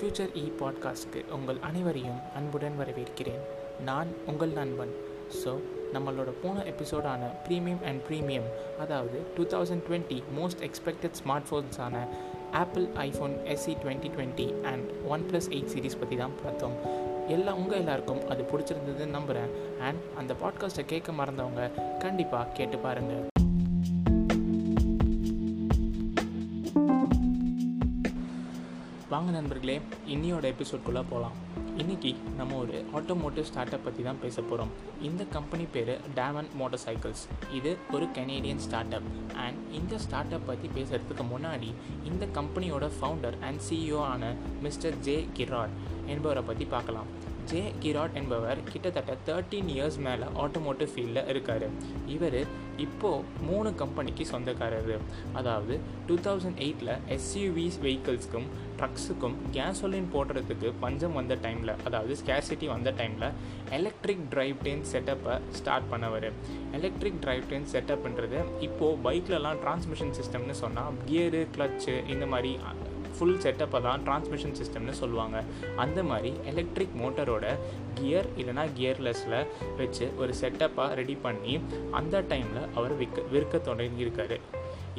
Future இ பாட்காஸ்ட்க்கு உங்கள் அனைவரையும் அன்புடன் வரவேற்கிறேன். நான் உங்கள் நண்பன். ஸோ நம்மளோட போன எபிசோடான ப்ரீமியம் அண்ட் ப்ரீமியம் அதாவது two thousand twenty most expected smart ஃபோன்ஸான Apple iPhone SE twenty twenty and OnePlus eight series பற்றி தான் பார்த்தோம். எல்லா உங்கள் எல்லாருக்கும் அது பிடிச்சிருந்ததுன்னு நம்புகிறேன் அண்ட் அந்த பாட்காஸ்ட்டை கேட்க மறந்தவங்க கண்டிப்பாக கேட்டு பாருங்கள் வாங்க நண்பர்களே இன்னியோட எபிசோட்குள்ளே போகலாம் இன்றைக்கி நம்ம ஒரு ஆட்டோமோட்டிவ் ஸ்டார்ட் அப் பற்றி தான் பேச போகிறோம் இந்த கம்பெனி பேர் டேமன் மோட்டார் சைக்கிள்ஸ் இது ஒரு கனேடியன் ஸ்டார்ட் அப் அண்ட் இந்த ஸ்டார்ட் அப் பற்றி பேசுகிறதுக்கு முன்னாடி இந்த கம்பெனியோட ஃபவுண்டர் அண்ட் சிஇஓ ஆன மிஸ்டர் ஜே கிராட் என்பவரை பற்றி பார்க்கலாம். ஜே கிராட் என்பவர் கிட்டத்தட்ட தேர்ட்டீன் இயர்ஸ் மேலே ஆட்டோமோட்டிவ் ஃபீல்டில் இருக்கார். இவர் இப்போது மூணு கம்பெனிக்கு சொந்தக்காரர். அதாவது டூ தௌசண்ட் எயிட்டில் எஸ்யூவிஸ் வெஹிக்கிள்ஸ்க்கும் ட்ரக்ஸுக்கும் கேசோலின் போடுறதுக்கு பஞ்சம் வந்த டைமில் அதாவது ஸ்கேசிட்டி வந்த டைமில் எலக்ட்ரிக் டிரைவ் ட்ரெயின் செட்டப்பை ஸ்டார்ட் பண்ணவர். எலக்ட்ரிக் டிரைவ் ட்ரெயின் செட்டப்ன்றது இப்போது பைக்லலாம் டிரான்ஸ்மிஷன் சிஸ்டம்னு சொன்னால் கியரு கிளச்சு இந்த மாதிரி ஃபுல் செட்டப்பை தான் டிரான்ஸ்மிஷன் சிஸ்டம்னு சொல்லுவாங்க. அந்த மாதிரி எலக்ட்ரிக் மோட்டரோட கியர் இல்லைனா கியர்லெஸில் வச்சு ஒரு செட்டப்பாக ரெடி பண்ணி அந்த டைமில் அவர் விற்க விற்க தொடங்கியிருக்காரு.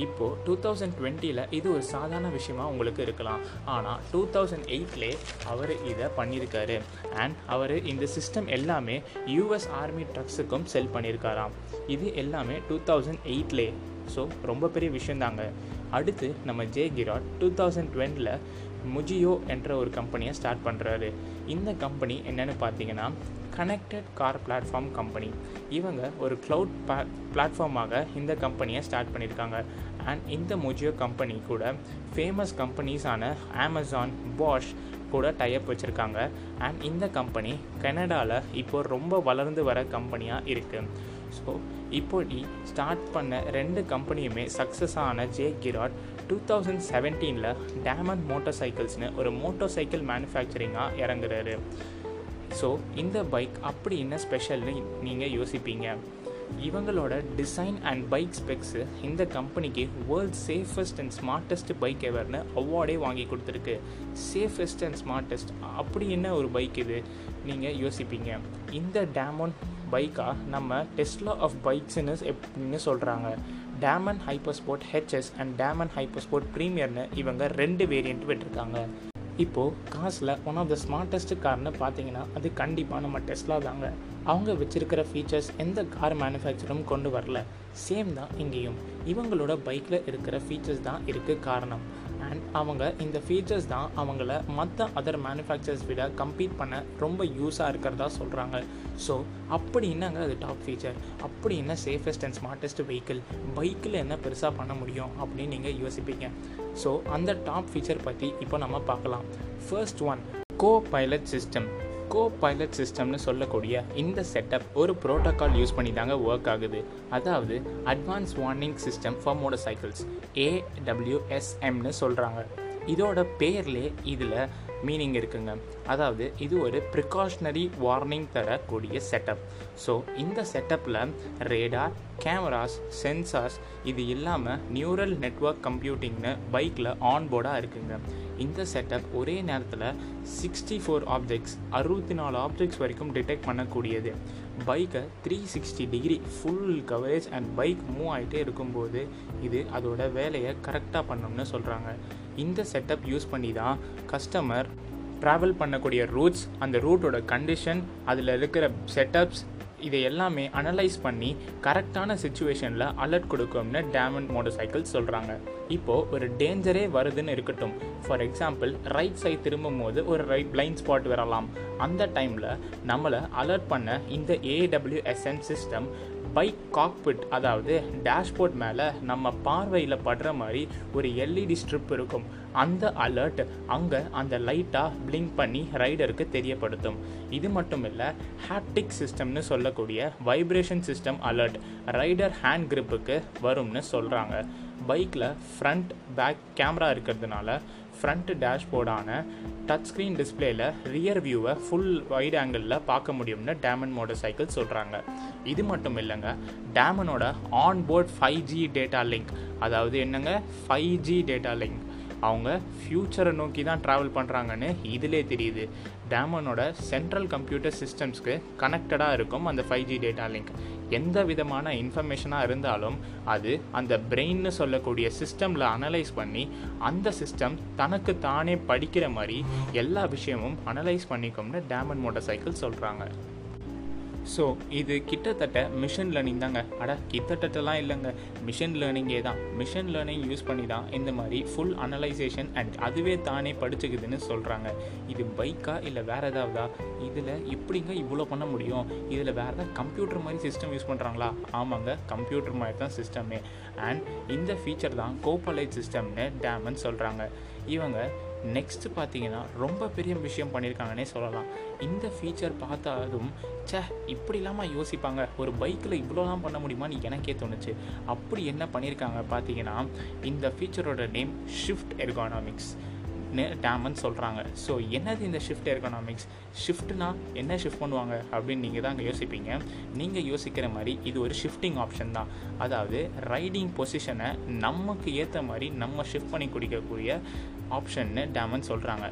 இப்போது டூ தௌசண்ட் டுவெண்ட்டியில் இது ஒரு சாதாரண விஷயமா உங்களுக்கு இருக்கலாம். ஆனால் டூ தௌசண்ட் எயிட்லே அவர் இதை பண்ணியிருக்காரு. அண்ட் அவர் இந்த சிஸ்டம் எல்லாமே யூஎஸ் ஆர்மி ட்ரக்ஸுக்கும் செல் பண்ணியிருக்காராம். இது எல்லாமே டூ தௌசண்ட் எயிட்லே ஸோ ரொம்ப பெரிய விஷயந்தாங்க. அடுத்து நம்ம ஜே கிராட் டூ தௌசண்ட் டுவெண்ட்டில் முஜியோ என்ற ஒரு கம்பெனியை ஸ்டார்ட் பண்ணுறாரு இந்த கம்பெனி என்னென்னு பார்த்தீங்கன்னா கனெக்டட் கார் பிளாட்ஃபார்ம் கம்பெனி இவங்க ஒரு க்ளவுட் பிளாட்ஃபார்மாக இந்த கம்பெனியை ஸ்டார்ட் பண்ணியிருக்காங்க அண்ட் இந்த முஜியோ கம்பெனி கூட ஃபேமஸ் கம்பெனிஸான அமேசான் பாஷ் கூட டைப் வச்சுருக்காங்க. அண்ட் இந்த கம்பெனி கனடாவில் இப்போ ரொம்ப வளர்ந்து வர கம்பெனியாக இருக்குது ஸோ இப்படி ஸ்டார்ட் பண்ண ரெண்டு கம்பெனியுமே சக்ஸஸ் ஆன ஜே கிராட் டூ தௌசண்ட் செவன்டீனில் டேமண்ட் மோட்டார் சைக்கிள்ஸ்னு ஒரு மோட்டார் சைக்கிள் மேனுஃபேக்சரிங்காக இறங்குறாரு. ஸோ இந்த பைக் அப்படி என்ன ஸ்பெஷல்னு நீங்கள் யோசிப்பீங்க. இவங்களோட டிசைன் அண்ட் பைக் ஸ்பெக்ஸு இந்த கம்பெனிக்கு world safest and smartest bike எவர்னு அவார்டே வாங்கி கொடுத்துருக்கு. சேஃபஸ்ட் அண்ட் ஸ்மார்ட்டஸ்ட் அப்படி என்ன ஒரு பைக் இது? நீங்கள் யோசிப்பீங்க. இந்த டேமோன் பைக்காக நம்ம டெஸ்லா ஆஃப் பைக்ஸ்னு எப்படின்னு சொல்கிறாங்க Damon hyper sport HS and Damon hyper sport ப்ரீமியர்னு இவங்க ரெண்டு வேரியண்ட் விட்டுருக்காங்க. இப்போது காசில் ஒன் ஆஃப் த ஸ்மார்ட்டஸ்ட் கார்னு பார்த்தீங்கன்னா அது கண்டிப்பாக நம்ம டெஸ்லா தாங்க. அவங்க வச்சுருக்கிற ஃபீச்சர்ஸ் எந்த கார் மேனுஃபேக்சரும் கொண்டு வரல. சேம் தான் இங்கேயும். இவங்களோட பைக்கில் இருக்கிற ஃபீச்சர்ஸ் தான் இருக்குது காரணம். அண்ட் அவங்க இந்த ஃபீச்சர்ஸ் தான் அவங்கள மற்ற அதர் மேனுஃபேக்சர்ஸ் விட கம்பீட் பண்ண ரொம்ப யூஸாக இருக்கிறதா சொல்கிறாங்க ஸோ அப்படி என்னங்க அது டாப் ஃபீச்சர் அப்படி என்ன சேஃபஸ்ட் அண்ட் ஸ்மார்ட்டஸ்ட் வெஹிக்கிள் பைக்கில் என்ன பெருசாக பண்ண முடியும் அப்படின்னு நீங்கள் யோசிப்பீங்க. ஸோ அந்த டாப் ஃபீச்சர் பற்றி இப்போ நம்ம பார்க்கலாம். First one copilot system copilot சிஸ்டம்னு சொல்லக்கூடிய இந்த செட்டப் ஒரு ப்ரோட்டோக்கால் யூஸ் பண்ணி தாங்க ஒர்க் ஆகுது. அதாவது advance warning system for motorcycles ஏடபிள்யூஎஸ்எம்னு சொல்கிறாங்க இதோட பேர்லே இதில் மீனிங் இருக்குங்க. அதாவது இது ஒரு ப்ரிகாஷ்னரி வார்னிங் தரக்கூடிய செட்டப் ஸோ இந்த செட்டப்பில் ரேடார் கேமராஸ் சென்சார்ஸ் இது இல்லாமல் நியூரல் நெட்ஒர்க் கம்ப்யூட்டிங்னு பைக்கில் ஆன்போர்டாக இருக்குங்க. இந்த செட்டப் ஒரே நேரத்தில் சிக்ஸ்டி ஃபோர் ஆப்ஜெக்ட்ஸ் அறுபத்தி நாலு ஆப்ஜெக்ட்ஸ் வரைக்கும் டிடெக்ட் பண்ணக்கூடியது. பைக்கை three sixty degree full coverage and bike move ஆகிட்டே இருக்கும்போது இது அதோட வேலையை கரெக்டாக பண்ணணும்னு சொல்கிறாங்க இந்த செட்டப் யூஸ் பண்ணி தான் கஸ்டமர் ட்ராவல் பண்ணக்கூடிய ரூட்ஸ் அந்த ரூட்டோட கண்டிஷன் அதில் இருக்கிற செட்டப்ஸ் இதை எல்லாமே அனலைஸ் பண்ணி கரெக்டான சுச்சுவேஷனில் அலர்ட் கொடுக்கும்னு டேமண்ட் மோட்டர் சைக்கிள் சொல்கிறாங்க இப்போது ஒரு டேஞ்சரே வருதுன்னு இருக்கட்டும். ஃபார் எக்ஸாம்பிள் ரைட் சைட் திரும்பும் போது ஒரு ரைட் பிளைண்ட் ஸ்பாட் வரலாம். அந்த டைமில் நம்மளை அலர்ட் பண்ண இந்த ஏடபிள்யூஎஸ்என் சிஸ்டம் பைக் காக்பிட் அதாவது டேஷ்போர்ட் மேலே நம்ம பார்வையில் படுற மாதிரி ஒரு எல்இடி ஸ்ட்ரிப் இருக்கும். அந்த அலர்ட் அங்கே அந்த லைட்டாக பிளிங்க் பண்ணி ரைடருக்கு தெரியப்படுத்தும். இது மட்டும் இல்லை ஹாப்டிக் சிஸ்டம்னு சொல்லக்கூடிய vibration system alert rider hand கிரிப்புக்கு வரும்னு சொல்கிறாங்க பைக்கில் ஃப்ரண்ட் பேக் கேமரா இருக்கிறதுனால ஃப்ரண்ட் டேஷ்போர்டான டச் ஸ்க்ரீன் டிஸ்பிளேல ரியர் வியூவை ஃபுல் வைட் ஆங்கிளில் பார்க்க முடியும்னு டேமன் மோட்டர் சைக்கிள் சொல்கிறாங்க இது மட்டும் இல்லைங்க டேமனோட onboard five G data link அதாவது என்னங்க ஃபைவ் ஜி டேட்டா லிங்க் அவங்க ஃப்யூச்சரை நோக்கி தான் ட்ராவல் பண்ணுறாங்கன்னு இதிலே தெரியுது. டேமனோட சென்ட்ரல் கம்ப்யூட்டர் சிஸ்டம்ஸ்க்கு கனெக்டடாக இருக்கும் அந்த ஃபைவ் ஜி டேட்டா லிங்க் எந்த விதமான இன்ஃபர்மேஷனாக இருந்தாலும் அது அந்த பிரெயின்னு சொல்லக்கூடிய சிஸ்டமில் அனலைஸ் பண்ணி அந்த சிஸ்டம் தனக்கு தானே படிக்கிற மாதிரி எல்லா விஷயமும் அனலைஸ் பண்ணிக்கும்னு டேமன் மோட்டார் சைக்கிள் சொல்கிறாங்க ஸோ இது கிட்டத்தட்ட மிஷின் லேர்னிங் தாங்க. அட கிட்டத்தட்டலாம் இல்லைங்க. மிஷின் லேர்னிங்கே தான். மிஷின் லேர்னிங் யூஸ் பண்ணி தான் இந்த மாதிரி ஃபுல் அனலைசேஷன் அண்ட் அதுவே தானே படிச்சுக்குதுன்னு சொல்கிறாங்க இது பைக்கா இல்லை வேறு ஏதாவதா? இதில் எப்படிங்க இவ்வளோ பண்ண முடியும்? இதில் வேறு ஏதாவது கம்ப்யூட்டர் மாதிரி சிஸ்டம் யூஸ் பண்ணுறாங்களா ஆமாங்க கம்ப்யூட்டர் மாதிரி தான் சிஸ்டமே அண்ட் இந்த ஃபீச்சர் தான் கோபலைட் சிஸ்டம்னு டேமன் சொல்கிறாங்க இவங்க நெக்ஸ்ட் பார்த்தீங்கன்னா ரொம்ப பெரிய விஷயம் பண்ணியிருக்காங்கன்னே சொல்லலாம். இந்த ஃபீச்சர் பார்த்தாலும் சே இப்படி இல்லாமல் யோசிப்பாங்க. ஒரு பைக்கில் இவ்வளோலாம் பண்ண முடியுமான்னு எனக்கே தோணுச்சு. அப்படி என்ன பண்ணியிருக்காங்க பார்த்தீங்கன்னா இந்த ஃபீச்சரோட நேம் ஷிஃப்ட் எர்கானாமிக்ஸ் டேம்னு சொல்கிறாங்க ஸோ என்னது இந்த ஷிஃப்ட் எர்கானாமிக்ஸ் ஷிஃப்ட்னா என்ன ஷிஃப்ட் பண்ணுவாங்க அப்படின்னு நீங்கள் தான் அங்கே யோசிப்பீங்க. நீங்கள் யோசிக்கிற மாதிரி இது ஒரு ஷிஃப்டிங் ஆப்ஷன் தான். அதாவது ரைடிங் பொசிஷனை நமக்கு ஏற்ற மாதிரி நம்ம ஷிஃப்ட் பண்ணி குடிக்கக்கூடிய ஆப்ஷன்னு டேமன் சொல்கிறாங்க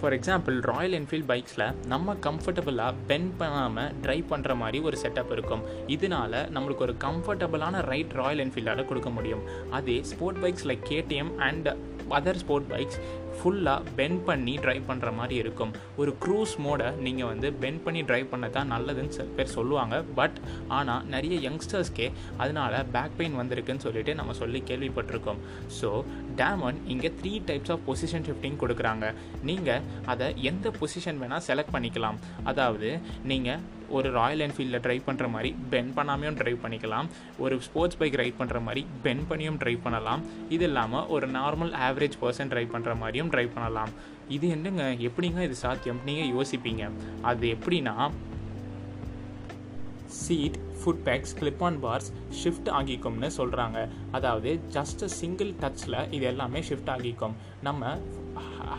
ஃபார் எக்ஸாம்பிள் ராயல் என்ஃபீல்ட் பைக்ஸில் நம்ம கம்ஃபர்டபுளாக பென் பண்ணாமல் ட்ரைவ் பண்ணுற மாதிரி ஒரு செட்டப் இருக்கும். இதனால் நம்மளுக்கு ஒரு கம்ஃபர்டபுளான ரைட் ராயல் என்ஃபீல்டால் கொடுக்க முடியும். அதே sport bikes like KTM and other sport bikes ஃபுல்லாக பென் பண்ணி ட்ரைவ் பண்ணுற மாதிரி இருக்கும். ஒரு க்ரூஸ் மோடை நீங்கள் வந்து பென் பண்ணி ட்ரைவ் பண்ண தான் நல்லதுன்னு சில பேர் சொல்லுவாங்க. பட் ஆனால் நிறைய யங்ஸ்டர்ஸ்க்கே அதனால் பேக் பெயின் வந்திருக்குன்னு சொல்லிட்டு நம்ம சொல்லி கேள்விப்பட்டிருக்கோம். ஸோ டேமன் இங்கே three types of position shifting கொடுக்குறாங்க. நீங்கள் அதை எந்த பொசிஷன் வேணால் செலக்ட் பண்ணிக்கலாம். அதாவது நீங்கள் ஒரு ராயல் என்ஃபீல்டில் ட்ரைவ் பண்ணுற மாதிரி பென் பண்ணாமையும் ட்ரைவ் பண்ணிக்கலாம். ஒரு ஸ்போர்ட்ஸ் பைக் ரைட் பண்ணுற மாதிரி பென் பண்ணியும் ட்ரைவ் பண்ணலாம். இது இல்லாமல் ஒரு நார்மல் ஆவரேஜ் பர்சன் ட்ரைவ் பண்ணுற மாதிரியும் ட்ரைவ் பண்ணலாம். இது என்னங்க? எப்படிங்க இது சாத்தியம்? நீங்கள் யோசிப்பீங்க. அது எப்படின்னா seat foot pegs clip on on bars shift ஆகிக்கும்னு சொல்கிறாங்க அதாவது ஜஸ்ட் சிங்கிள் டச்சில் இது எல்லாமே ஷிஃப்ட் ஆகிக்கும். நம்ம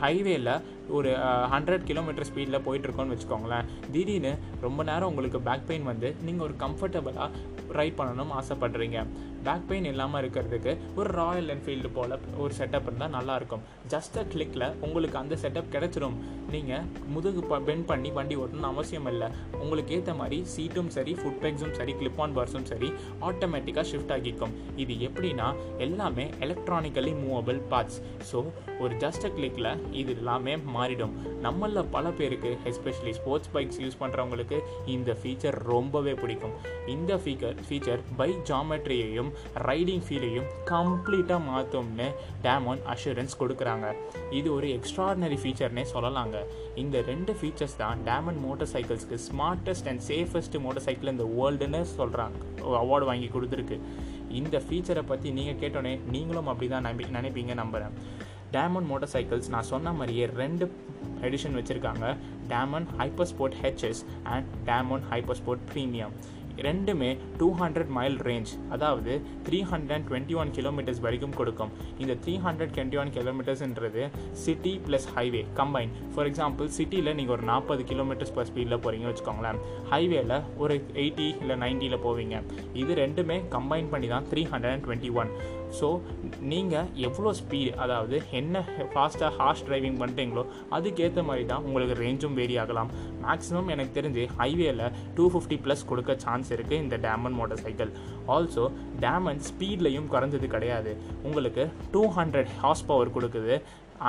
ஹைவேயில் ஒரு ஹண்ட்ரட் கிலோமீட்டர் ஸ்பீடில் போயிட்டுருக்கோன்னு வச்சுக்கோங்களேன். திடீர்னு ரொம்ப நேரம் உங்களுக்கு பேக் பெயின் வந்து நீங்கள் ஒரு கம்ஃபர்டபுளாக ரைட் பண்ணணும்னு ஆசைப்படுறீங்க. பேக் பெயின் இல்லாமல் இருக்கிறதுக்கு ஒரு ராயல் என்ஃபீல்டு போல் ஒரு செட்டப் இருந்தால் நல்லாயிருக்கும் ஜஸ்ட் அ கிளிக்கில் உங்களுக்கு அந்த செட்டப் கிடச்சிரும். நீங்கள் முதுகு ப பெண்ட் பண்ணி வண்டி ஓட்டணும்னு அவசியம் இல்லை. உங்களுக்கு ஏற்ற மாதிரி சீட்டும் சரி ஃபுட் பேக்ஸும் சரி கிளிப் ஆன் பார்ஸும் சரி ஆட்டோமேட்டிக்காக ஷிஃப்ட் ஆகிக்கும். இது எப்படின்னா எல்லாமே எலக்ட்ரானிக்கலி மூவபிள் பார்ட்ஸ் ஸோ ஒரு ஜஸ்ட் அ கிளிக்கில் இது எல்லாமே மாறிடும். நம்மளில் பல பேருக்கு எஸ்பெஷலி ஸ்போர்ட்ஸ் பைக்ஸ் யூஸ் பண்ணுறவங்களுக்கு இந்த ஃபீச்சர் ரொம்பவே பிடிக்கும். இந்த ஃபீச்சர் ஃபீச்சர் பைக் ஜாமெட்ரியையும் ரைடிங் ஃபீலையும் கம்ப்ளீட்டாக மாற்றும்னு டேமோன் அஷூரன்ஸ் கொடுக்குறாங்க. இது ஒரு எக்ஸ்ட்ராடினரி ஃபீச்சர்னே சொல்லலாங்க. இந்த ரெண்டு ஃபீச்சர்ஸ் தான் டேமன் மோட்டார் சைக்கிள்ஸ்க்கு smartest and safest motorcycle இந்த வேர்ல்டுன்னு சொல்கிறாங்க அவார்டு வாங்கி கொடுத்துருக்கு. இந்த ஃபீச்சரை பற்றி நீங்கள் கேட்டோன்னே நீங்களும் அப்படி தான் நம்பி நினைப்பீங்க நம்புகிறேன் டேமன் மோட்டார் சைக்கிள்ஸ் நான் சொன்ன மாதிரியே ரெண்டு எடிஷன் வச்சுருக்காங்க. Damon hyper sport HS and Damon hyper sport premium ரெண்டுமே டூ ஹண்ட்ரட் மைல் ரேஞ்ச் அதாவது three hundred twenty one kilometres வரைக்கும் கொடுக்கும். இந்த three hundred twenty one கிலோமீட்டர்ஸ்ன்றது city plus highway combine for example சிட்டியில் நீங்கள் ஒரு நாற்பது கிலோமீட்டர்ஸ் பர் ஸ்பீடில் போகிறீங்கன்னு வச்சுக்கோங்களேன். ஹைவேல ஒரு எயிட்டி இல்லை நைன்ட்டியில் போவீங்க. இது ரெண்டுமே கம்பைன் பண்ணி தான் three hundred and twenty one so நீங்கள் எவ்வளோ ஸ்பீடு அதாவது என்ன ஃபாஸ்ட்டாக ஹார்ஷ் டிரைவிங் பண்ணுறீங்களோ அதுக்கேற்ற மாதிரி தான் உங்களுக்கு ரேஞ்சும் வேரி ஆகலாம். மேக்ஸிமம் எனக்கு தெரிஞ்சு ஹைவேல டூ ஃபிஃப்டி ப்ளஸ் கொடுக்க சான்ஸ் இருக்குது இந்த Damon motorcycle also Damon ஸ்பீட்லையும் குறைஞ்சது கிடையாது. உங்களுக்கு டூ ஹண்ட்ரட் ஹார்ஸ் பவர் கொடுக்குது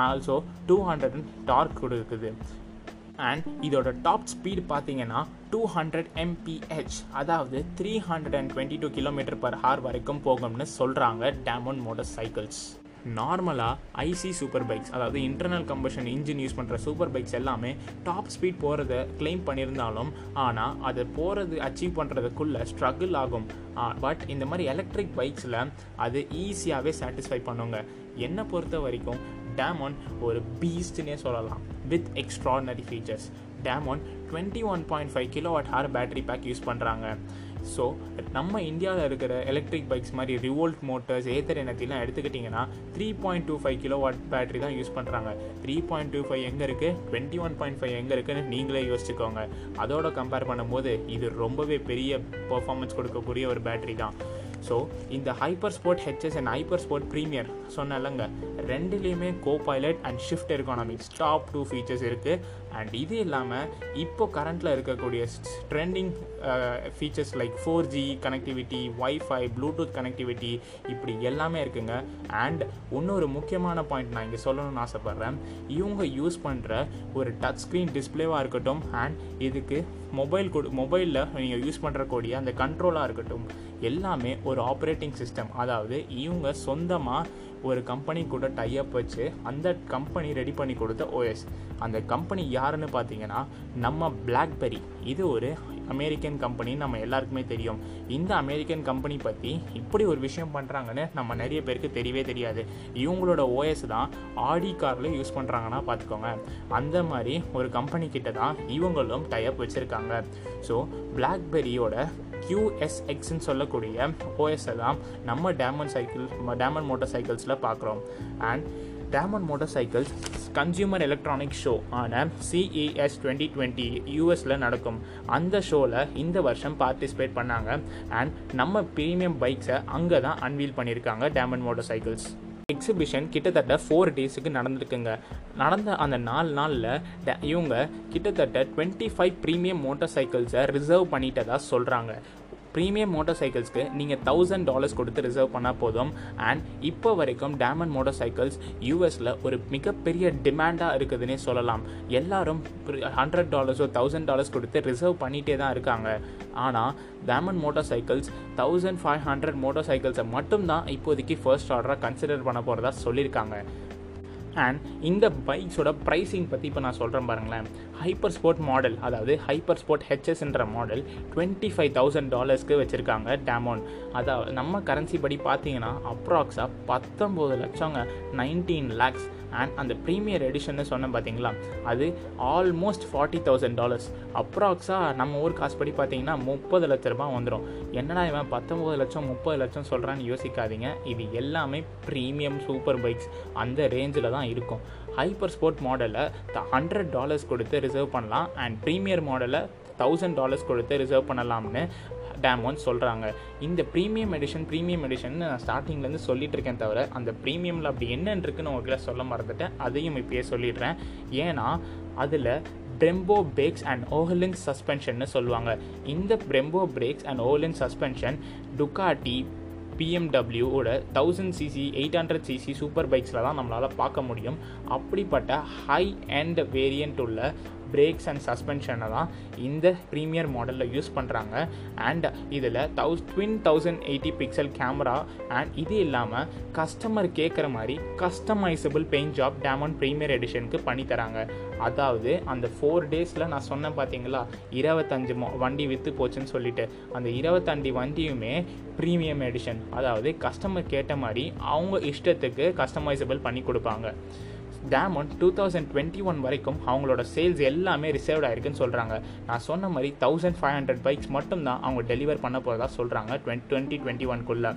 ஆல்சோ டூ ஹண்ட்ரட் டார்க் கொடுக்குது. அண்ட் இதோட டாப் ஸ்பீடு பார்த்தீங்கன்னா டூ ஹண்ட்ரட் எம்பிஹெச் அதாவது three hundred and twenty two kilometre per hour வரைக்கும் போகும்னு சொல்கிறாங்க டேமன் மோட்டார் சைக்கிள்ஸ் நார்மலாக ஐசி சூப்பர் பைக்ஸ் அதாவது இன்டர்னல் கம்பஷன் இன்ஜின் யூஸ் பண்ணுற சூப்பர் பைக்ஸ் எல்லாமே டாப் ஸ்பீட் போகிறத கிளைம் பண்ணியிருந்தாலும் ஆனால் அதை போகிறது அச்சீவ் பண்ணுறதுக்குள்ளே ஸ்ட்ரகிள் ஆகும். பட் இந்த மாதிரி எலக்ட்ரிக் பைக்ஸில் அது ஈஸியாகவே சாட்டிஸ்ஃபை பண்ணுங்க. என்னை பொறுத்த வரைக்கும் டேமோன் ஒரு பீஸ்ட்னே சொல்லலாம் with extraordinary features Damon twenty one point five kilowatt hour battery pack use பண்ணுறாங்க ஸோ நம்ம இந்தியாவில் இருக்கிற எலக்ட்ரிக் பைக்ஸ் மாதிரி ரிவோல்ட் மோட்டர்ஸ் ஏத்தர் எனத்திலாம் எடுத்துக்கிட்டிங்கன்னா three point two five kilowatt battery தான் யூஸ் பண்ணுறாங்க த்ரீ பாயிண்ட் டூ ஃபைவ் எங்கே இருக்குது டுவெண்ட்டி ஒன் பாயிண்ட் ஃபைவ் எங்கே இருக்குன்னு நீங்களே யோசிச்சுக்கோங்க. அதோட கம்பேர் பண்ணும்போது இது ரொம்பவே பெரிய பர்ஃபார்மன்ஸ் கொடுக்கக்கூடிய ஒரு பேட்டரி தான். ஸோ இந்த hyper sport HS and hyper sport premier சொன்னலங்க ரெண்டுலேயுமே copilot and shift ergonomics top two features இருக்குது அண்ட் இது இல்லாமல் இப்போ கரண்ட்டில் இருக்கக்கூடிய trending features like four G connectivity WiFi Bluetooth connectivity இப்படி எல்லாமே இருக்குங்க. அண்ட் இன்னொரு முக்கியமான பாயிண்ட் நான் இங்கே சொல்லணும்னு ஆசைப்பட்றேன். இவங்க யூஸ் பண்ணுற ஒரு டச் ஸ்க்ரீன் டிஸ்பிளேவாக இருக்கட்டும் அண்ட் இதுக்கு மொபைல் கொடு மொபைலில் நீங்கள் யூஸ் பண்ணுறக்கூடிய அந்த கண்ட்ரோலாக இருக்கட்டும் எல்லாமே ஒரு ஆப்ரேட்டிங் சிஸ்டம் அதாவது இவங்க சொந்தமாக ஒரு கம்பெனி கூட டைஅப் வச்சு அந்த கம்பெனி ரெடி பண்ணி கொடுத்த ஓஎஸ் அந்த கம்பெனி யாருன்னு பார்த்தீங்கன்னா நம்ம பிளாக்பெரி இது ஒரு அமெரிக்கன் கம்பெனி நம்ம எல்லாருக்குமே தெரியும். இந்த அமெரிக்கன் கம்பெனி பற்றி இப்படி ஒரு விஷயம் பண்ணுறாங்கன்னு நம்ம நிறைய பேருக்கு தெரியவே தெரியாது. இவங்களோட ஓஎஸ் தான் ஆடி காரில் யூஸ் பண்ணுறாங்கன்னா பார்த்துக்கோங்க. அந்த மாதிரி ஒரு கம்பெனி கிட்ட தான் இவங்களும் டைப் வச்சுருக்காங்க. ஸோ பிளாக்பெரியோட கியூஎஸ்எக்ஸ்ன்னு சொல்லக்கூடிய ஓஎஸை தான் நம்ம டேமன் சைக்கிள் டேமன் மோட்டார் சைக்கிள்ஸில் பார்க்குறோம் and Damon motorcycles consumer electronic show ஆன சிஇஎஸ் டுவெண்ட்டி டுவெண்ட்டி யூஎஸில் நடக்கும். அந்த ஷோவில் இந்த வருஷம் பார்ட்டிசிபேட் பண்ணாங்க. அண்ட் நம்ம ப்ரீமியம் பைக்ஸை அங்கே தான் அன்வீல் பண்ணியிருக்காங்க டேமன் மோட்டார் சைக்கிள்ஸ் எக்ஸிபிஷன் கிட்டத்தட்ட ஃபோர் டேஸுக்கு நடந்திருக்குங்க. நடந்த அந்த நாலு நாளில் இவங்க கிட்டத்தட்ட டுவெண்ட்டி ஃபைவ் ப்ரீமியம் மோட்டார் சைக்கிள்ஸை ரிசர்வ் பண்ணிட்டதா சொல்கிறாங்க ப்ரீமியம் மோட்டார் சைக்கிள்ஸ்க்கு நீங்கள் தௌசண்ட் டாலர்ஸ் கொடுத்து ரிசர்வ் பண்ணால் போதும். அண்ட் இப்போ வரைக்கும் டேமண்ட் மோட்டார் சைக்கிள்ஸ் யூஎஸில் ஒரு மிகப்பெரிய டிமாண்டாக இருக்குதுன்னே சொல்லலாம். எல்லாரும் ஹண்ட்ரட் டாலர்ஸோ தௌசண்ட் டாலர்ஸ் கொடுத்து ரிசர்வ் பண்ணிகிட்டே தான் இருக்காங்க. ஆனால் Damon motorcycles thousand five hundred motor சைக்கிள்ஸை மட்டும்தான் இப்போதைக்கு ஃபர்ஸ்ட் ஆர்டராக கன்சிடர் பண்ண போகிறதா சொல்லியிருக்காங்க. அண்ட் இந்த பைக்ஸோட ப்ரைஸிங் பற்றி இப்போ நான் சொல்கிறேன் பாருங்களேன். ஹைப்பர் ஸ்போர்ட் மாடல் அதாவது ஹைப்பர் ஸ்போர்ட் ஹெச்எஸ்ன்ற மாடல் டுவெண்ட்டி ஃபைவ் தௌசண்ட் டாலர்ஸ்க்கு வச்சுருக்காங்க டேமோன் அதாவது நம்ம கரன்சி படி பார்த்தீங்கன்னா அப்ராக்ஸாக பத்தொம்போது லட்சங்க நைன்டீன் லேக்ஸ் அண்ட் அந்த ப்ரீமியர் எடிஷன்னு சொன்னேன் பார்த்தீங்களா அது ஆல்மோஸ்ட் ஃபார்ட்டி தௌசண்ட் டாலர்ஸ் அப்ராக்ஸாக நம்ம ஊர் காசு படி பார்த்தீங்கன்னா முப்பது லட்ச ரூபா வந்துடும் என்னடா இவன் பத்தொம்பது லட்சம் முப்பது லட்சம் சொல்கிறான்னு யோசிக்காதீங்க. இது எல்லாமே ப்ரீமியம் சூப்பர் பைக்ஸ் அந்த ரேஞ்சில் தான் இருக்கும். ஹைப்பர் ஸ்போர்ட் மாடலை த ஹண்ட்ரட் டாலர்ஸ் கொடுத்து ரிசர்வ் பண்ணலாம். அண்ட் ப்ரீமியர் மாடலை தௌசண்ட் டாலர்ஸ் கொடுத்து ரிசர்வ் பண்ணலாம்னு டேம்னு சொல்கிறாங்க இந்த ப்ரீமியம் எடிஷன் ப்ரீமியம் எடிஷன் நான் ஸ்டார்டிங்லேருந்து சொல்லிட்டு இருக்கேன் தவிர அந்த ப்ரீமியமில் அப்படி என்னன்னு இருக்குன்னு உங்ககிட்ட சொல்ல மறந்துட்டேன். அதையும் இப்பயே சொல்லிடுறேன். ஏன்னா அதில் பிரெம்போ பிரேக்ஸ் அண்ட் ஓஹலிங் சஸ்பென்ஷன்னு சொல்லுவாங்க. இந்த Brembo brakes and Ohlins suspension Ducati பிஎம்டபிள்யூவோட thousand CC eight hundred CC super பைக்ஸில் தான் நம்மளால் பார்க்க முடியும். அப்படிப்பட்ட ஹை அண்ட் வேரியண்ட் உள்ள பிரேக்ஸ் அண்ட் சஸ்பென்ஷனை தான் இந்த ப்ரீமியர் மாடலில் யூஸ் பண்ணுறாங்க அண்ட் இதில் தௌஸ் twin thousand eighty pixel camera and இது இல்லாமல் கஸ்டமர் கேட்குற மாதிரி customisable paint job Damon premier எடிஷனுக்கு பண்ணி தராங்க. அதாவது அந்த ஃபோர் டேஸில் நான் சொன்னேன் பார்த்தீங்களா இருபத்தஞ்சு வண்டி விற்று போச்சுன்னு சொல்லிட்டு. அந்த இருபத்தஞ்சு வண்டியுமே ப்ரீமியம் எடிஷன் அதாவது கஸ்டமர் கேட்ட மாதிரி அவங்க இஷ்டத்துக்கு கஸ்டமைசபிள் பண்ணி கொடுப்பாங்க. Damon two thousand twenty one வரைக்கும் அவங்களோட சேல்ஸ் எல்லாமே ரிசர்வ்ட் ஆயிருக்குன்னு சொல்கிறாங்க நான் சொன்ன மாதிரி தௌசண்ட் ஃபைவ் ஹண்ட்ரட் பைக்ஸ் மட்டும் தான் அவங்க டெலிவர் பண்ண போகிறதா சொல்கிறாங்க டுவெண்ட் டுவெண்ட்டி டுவெண்ட்டி ஒன்குள்ளே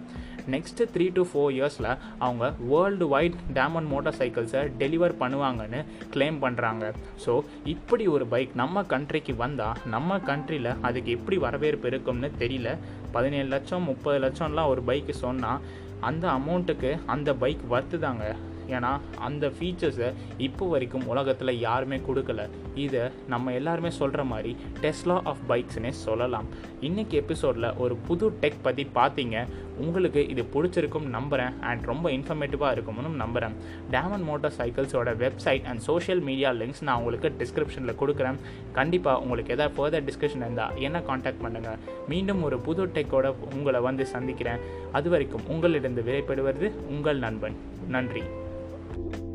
நெக்ஸ்ட்டு த்ரீ டு ஃபோர் இயர்ஸில் அவங்க வேர்ல்டு வைட் டேமன் மோட்டார் சைக்கிள்ஸை டெலிவர் பண்ணுவாங்கன்னு கிளைம் பண்ணுறாங்க ஸோ இப்படி ஒரு பைக் நம்ம கண்ட்ரிக்கு வந்தால் நம்ம கண்ட்ரியில் அதுக்கு எப்படி வரவேற்பு இருக்கும்னு தெரியல. பதினேழு லட்சம் முப்பது லட்சம்லாம் ஒரு பைக்கு சொன்னால் அந்த அமௌண்ட்டுக்கு அந்த பைக் வர்த்துதாங்க ஏன்னா அந்த ஃபீச்சர்ஸை இப்போ வரைக்கும் உலகத்தில் யாருமே கொடுக்கல. இதை நம்ம எல்லாருமே சொல்கிற மாதிரி டெஸ்லா ஆஃப் பைக்ஸ்னே சொல்லலாம். இன்றைக்கி எபிசோடில் ஒரு புது டெக் பற்றி பார்த்தீங்க உங்களுக்கு இது பிடிச்சிருக்கும் நம்புகிறேன் அண்ட் ரொம்ப இன்ஃபர்மேட்டிவாக இருக்கும்னு நம்புகிறேன் டேமன் மோட்டார் சைக்கிள்ஸோட website and social media links நான் உங்களுக்கு டிஸ்கிரிப்ஷனில் கொடுக்குறேன். கண்டிப்பாக உங்களுக்கு எதாவது ஃபர்தர் டிஸ்கஷன் இருந்தால் என்ன காண்டாக்ட் பண்ணுங்கள் மீண்டும் ஒரு புது டெக்கோட உங்களை வந்து சந்திக்கிறேன். அது வரைக்கும் உங்களிடம் விடைபெறுவது உங்கள் நண்பன். நன்றி. thank you